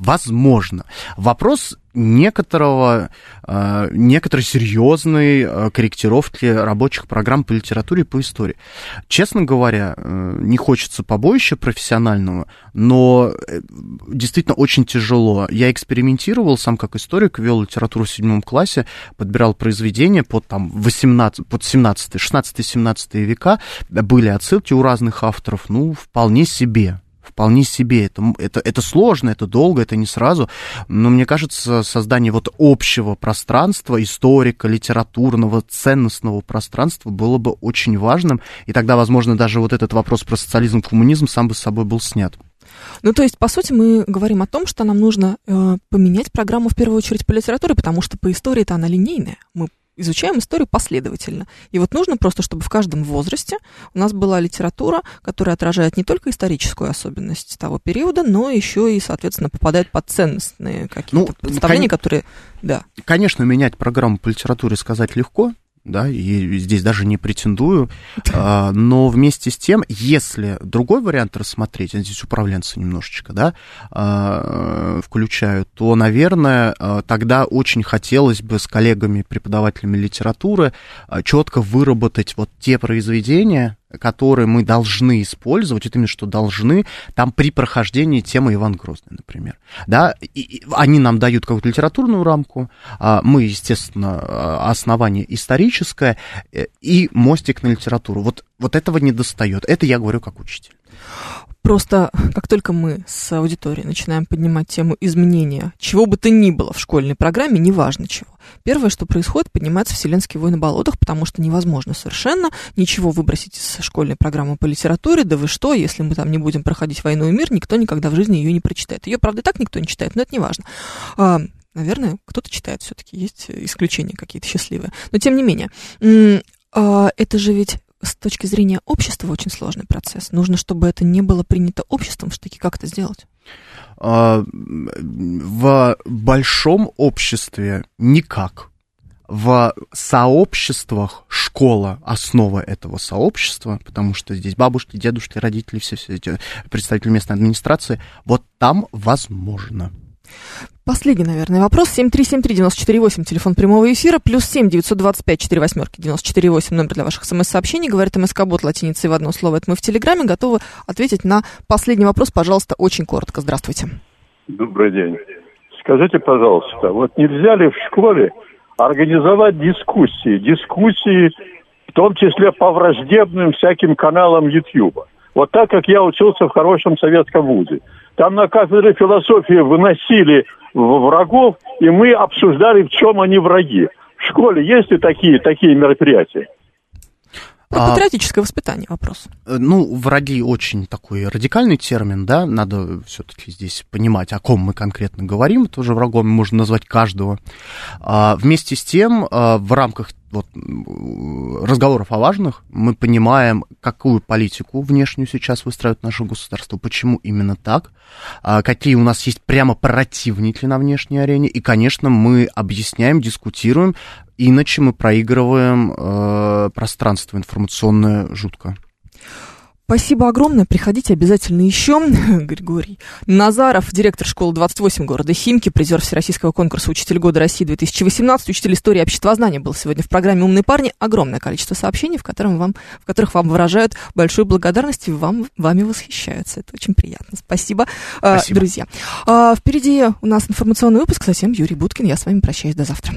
[SPEAKER 2] Возможно. Вопрос некоторого, э, некоторой серьезной э, корректировки рабочих программ по литературе и по истории. Честно говоря, э, не хочется побоища профессионального, но действительно очень тяжело. Я экспериментировал сам как историк, вел литературу в седьмом классе, подбирал произведения под, там, 18, под 17, 16-17 века, были отсылки у разных авторов, ну, вполне себе вполне себе. Это, это, это сложно, это долго, это не сразу. Но мне кажется, создание вот общего пространства, историка, литературного, ценностного пространства было бы очень важным. И тогда, возможно, даже вот этот вопрос про социализм, коммунизм сам бы с собой был снят.
[SPEAKER 1] Ну, то есть, по сути, мы говорим о том, что нам нужно э, поменять программу в первую очередь по литературе, потому что по истории-то она линейная. Мы изучаем историю последовательно. И вот нужно просто, чтобы в каждом возрасте у нас была литература, которая отражает не только историческую особенность того периода, но еще и, соответственно, попадает под ценностные какие-то ну, представления, кон... которые... Да.
[SPEAKER 2] Конечно, менять программу по литературе сказать легко, да, и здесь даже не претендую, а, но вместе с тем, если другой вариант рассмотреть, здесь управленцы немножечко, да, а, включают, то, наверное, а, тогда очень хотелось бы с коллегами, преподавателями литературы четко выработать вот те произведения, которые мы должны использовать, это именно что должны, там при прохождении темы Иван Грозный, например. Да, и, и они нам дают какую-то литературную рамку, а мы, естественно, а, основание историческое э, и мостик на литературу. Вот, вот этого не достает. Это я говорю как учитель.
[SPEAKER 1] Просто как только мы с аудиторией начинаем поднимать тему изменения чего бы то ни было в школьной программе, неважно чего, первое, что происходит, поднимается вселенский вой на болотах, потому что невозможно совершенно ничего выбросить из школьной программы по литературе, да вы что, если мы там не будем проходить «Войну и мир», никто никогда в жизни ее не прочитает. Ее, правда, и так никто не читает, но это не важно. А, наверное, кто-то читает все-таки, есть исключения какие-то счастливые. Но тем не менее, а, это же ведь с точки зрения общества очень сложный процесс. Нужно, чтобы это не было принято обществом. Что-таки как это сделать?
[SPEAKER 2] А, в большом обществе никак. В сообществах школа основа этого сообщества, потому что здесь бабушки, дедушки, родители, все, все эти представители местной администрации, вот там возможно.
[SPEAKER 1] Последний, наверное, вопрос. 7373948, телефон прямого эфира, плюс 7 925 4 восьмерки 948, номер для ваших смс-сообщений. Говорит МСК-бот латиницей в одно слово. Это мы в Телеграме. Готовы ответить на последний вопрос. Пожалуйста, очень коротко. Здравствуйте.
[SPEAKER 6] Добрый день. Скажите, пожалуйста, вот нельзя ли в школе организовать дискуссии, дискуссии в том числе по враждебным всяким каналам YouTube? Вот так, как я учился в хорошем советском вузе. Там на кафедре философии выносили врагов, и мы обсуждали, в чем они враги. В школе есть ли такие, такие мероприятия?
[SPEAKER 1] Про а, патриотическое воспитание вопрос.
[SPEAKER 2] Э, ну, враги очень такой радикальный термин, да, надо все-таки здесь понимать, о ком мы конкретно говорим, тоже врагом можно назвать каждого. А, вместе с тем, а, в рамках вот, разговоров о важных, мы понимаем, какую политику внешнюю сейчас выстраивает наше государство, почему именно так, а, какие у нас есть прямо противники на внешней арене, и, конечно, мы объясняем, дискутируем, иначе мы проигрываем э, пространство информационное жутко.
[SPEAKER 1] Спасибо огромное. Приходите обязательно еще. Григорий Назаров, директор школы 28 города Химки, призер Всероссийского конкурса «Учитель года России 2018», учитель истории и обществознания был сегодня в программе «Умные парни». Огромное количество сообщений, в, котором вам, в которых вам выражают большую благодарность и вам, вами восхищаются. Это очень приятно. Спасибо,
[SPEAKER 2] Спасибо.
[SPEAKER 1] друзья. А, впереди у нас информационный выпуск, затем Юрий Буткин. Я с вами прощаюсь. До завтра.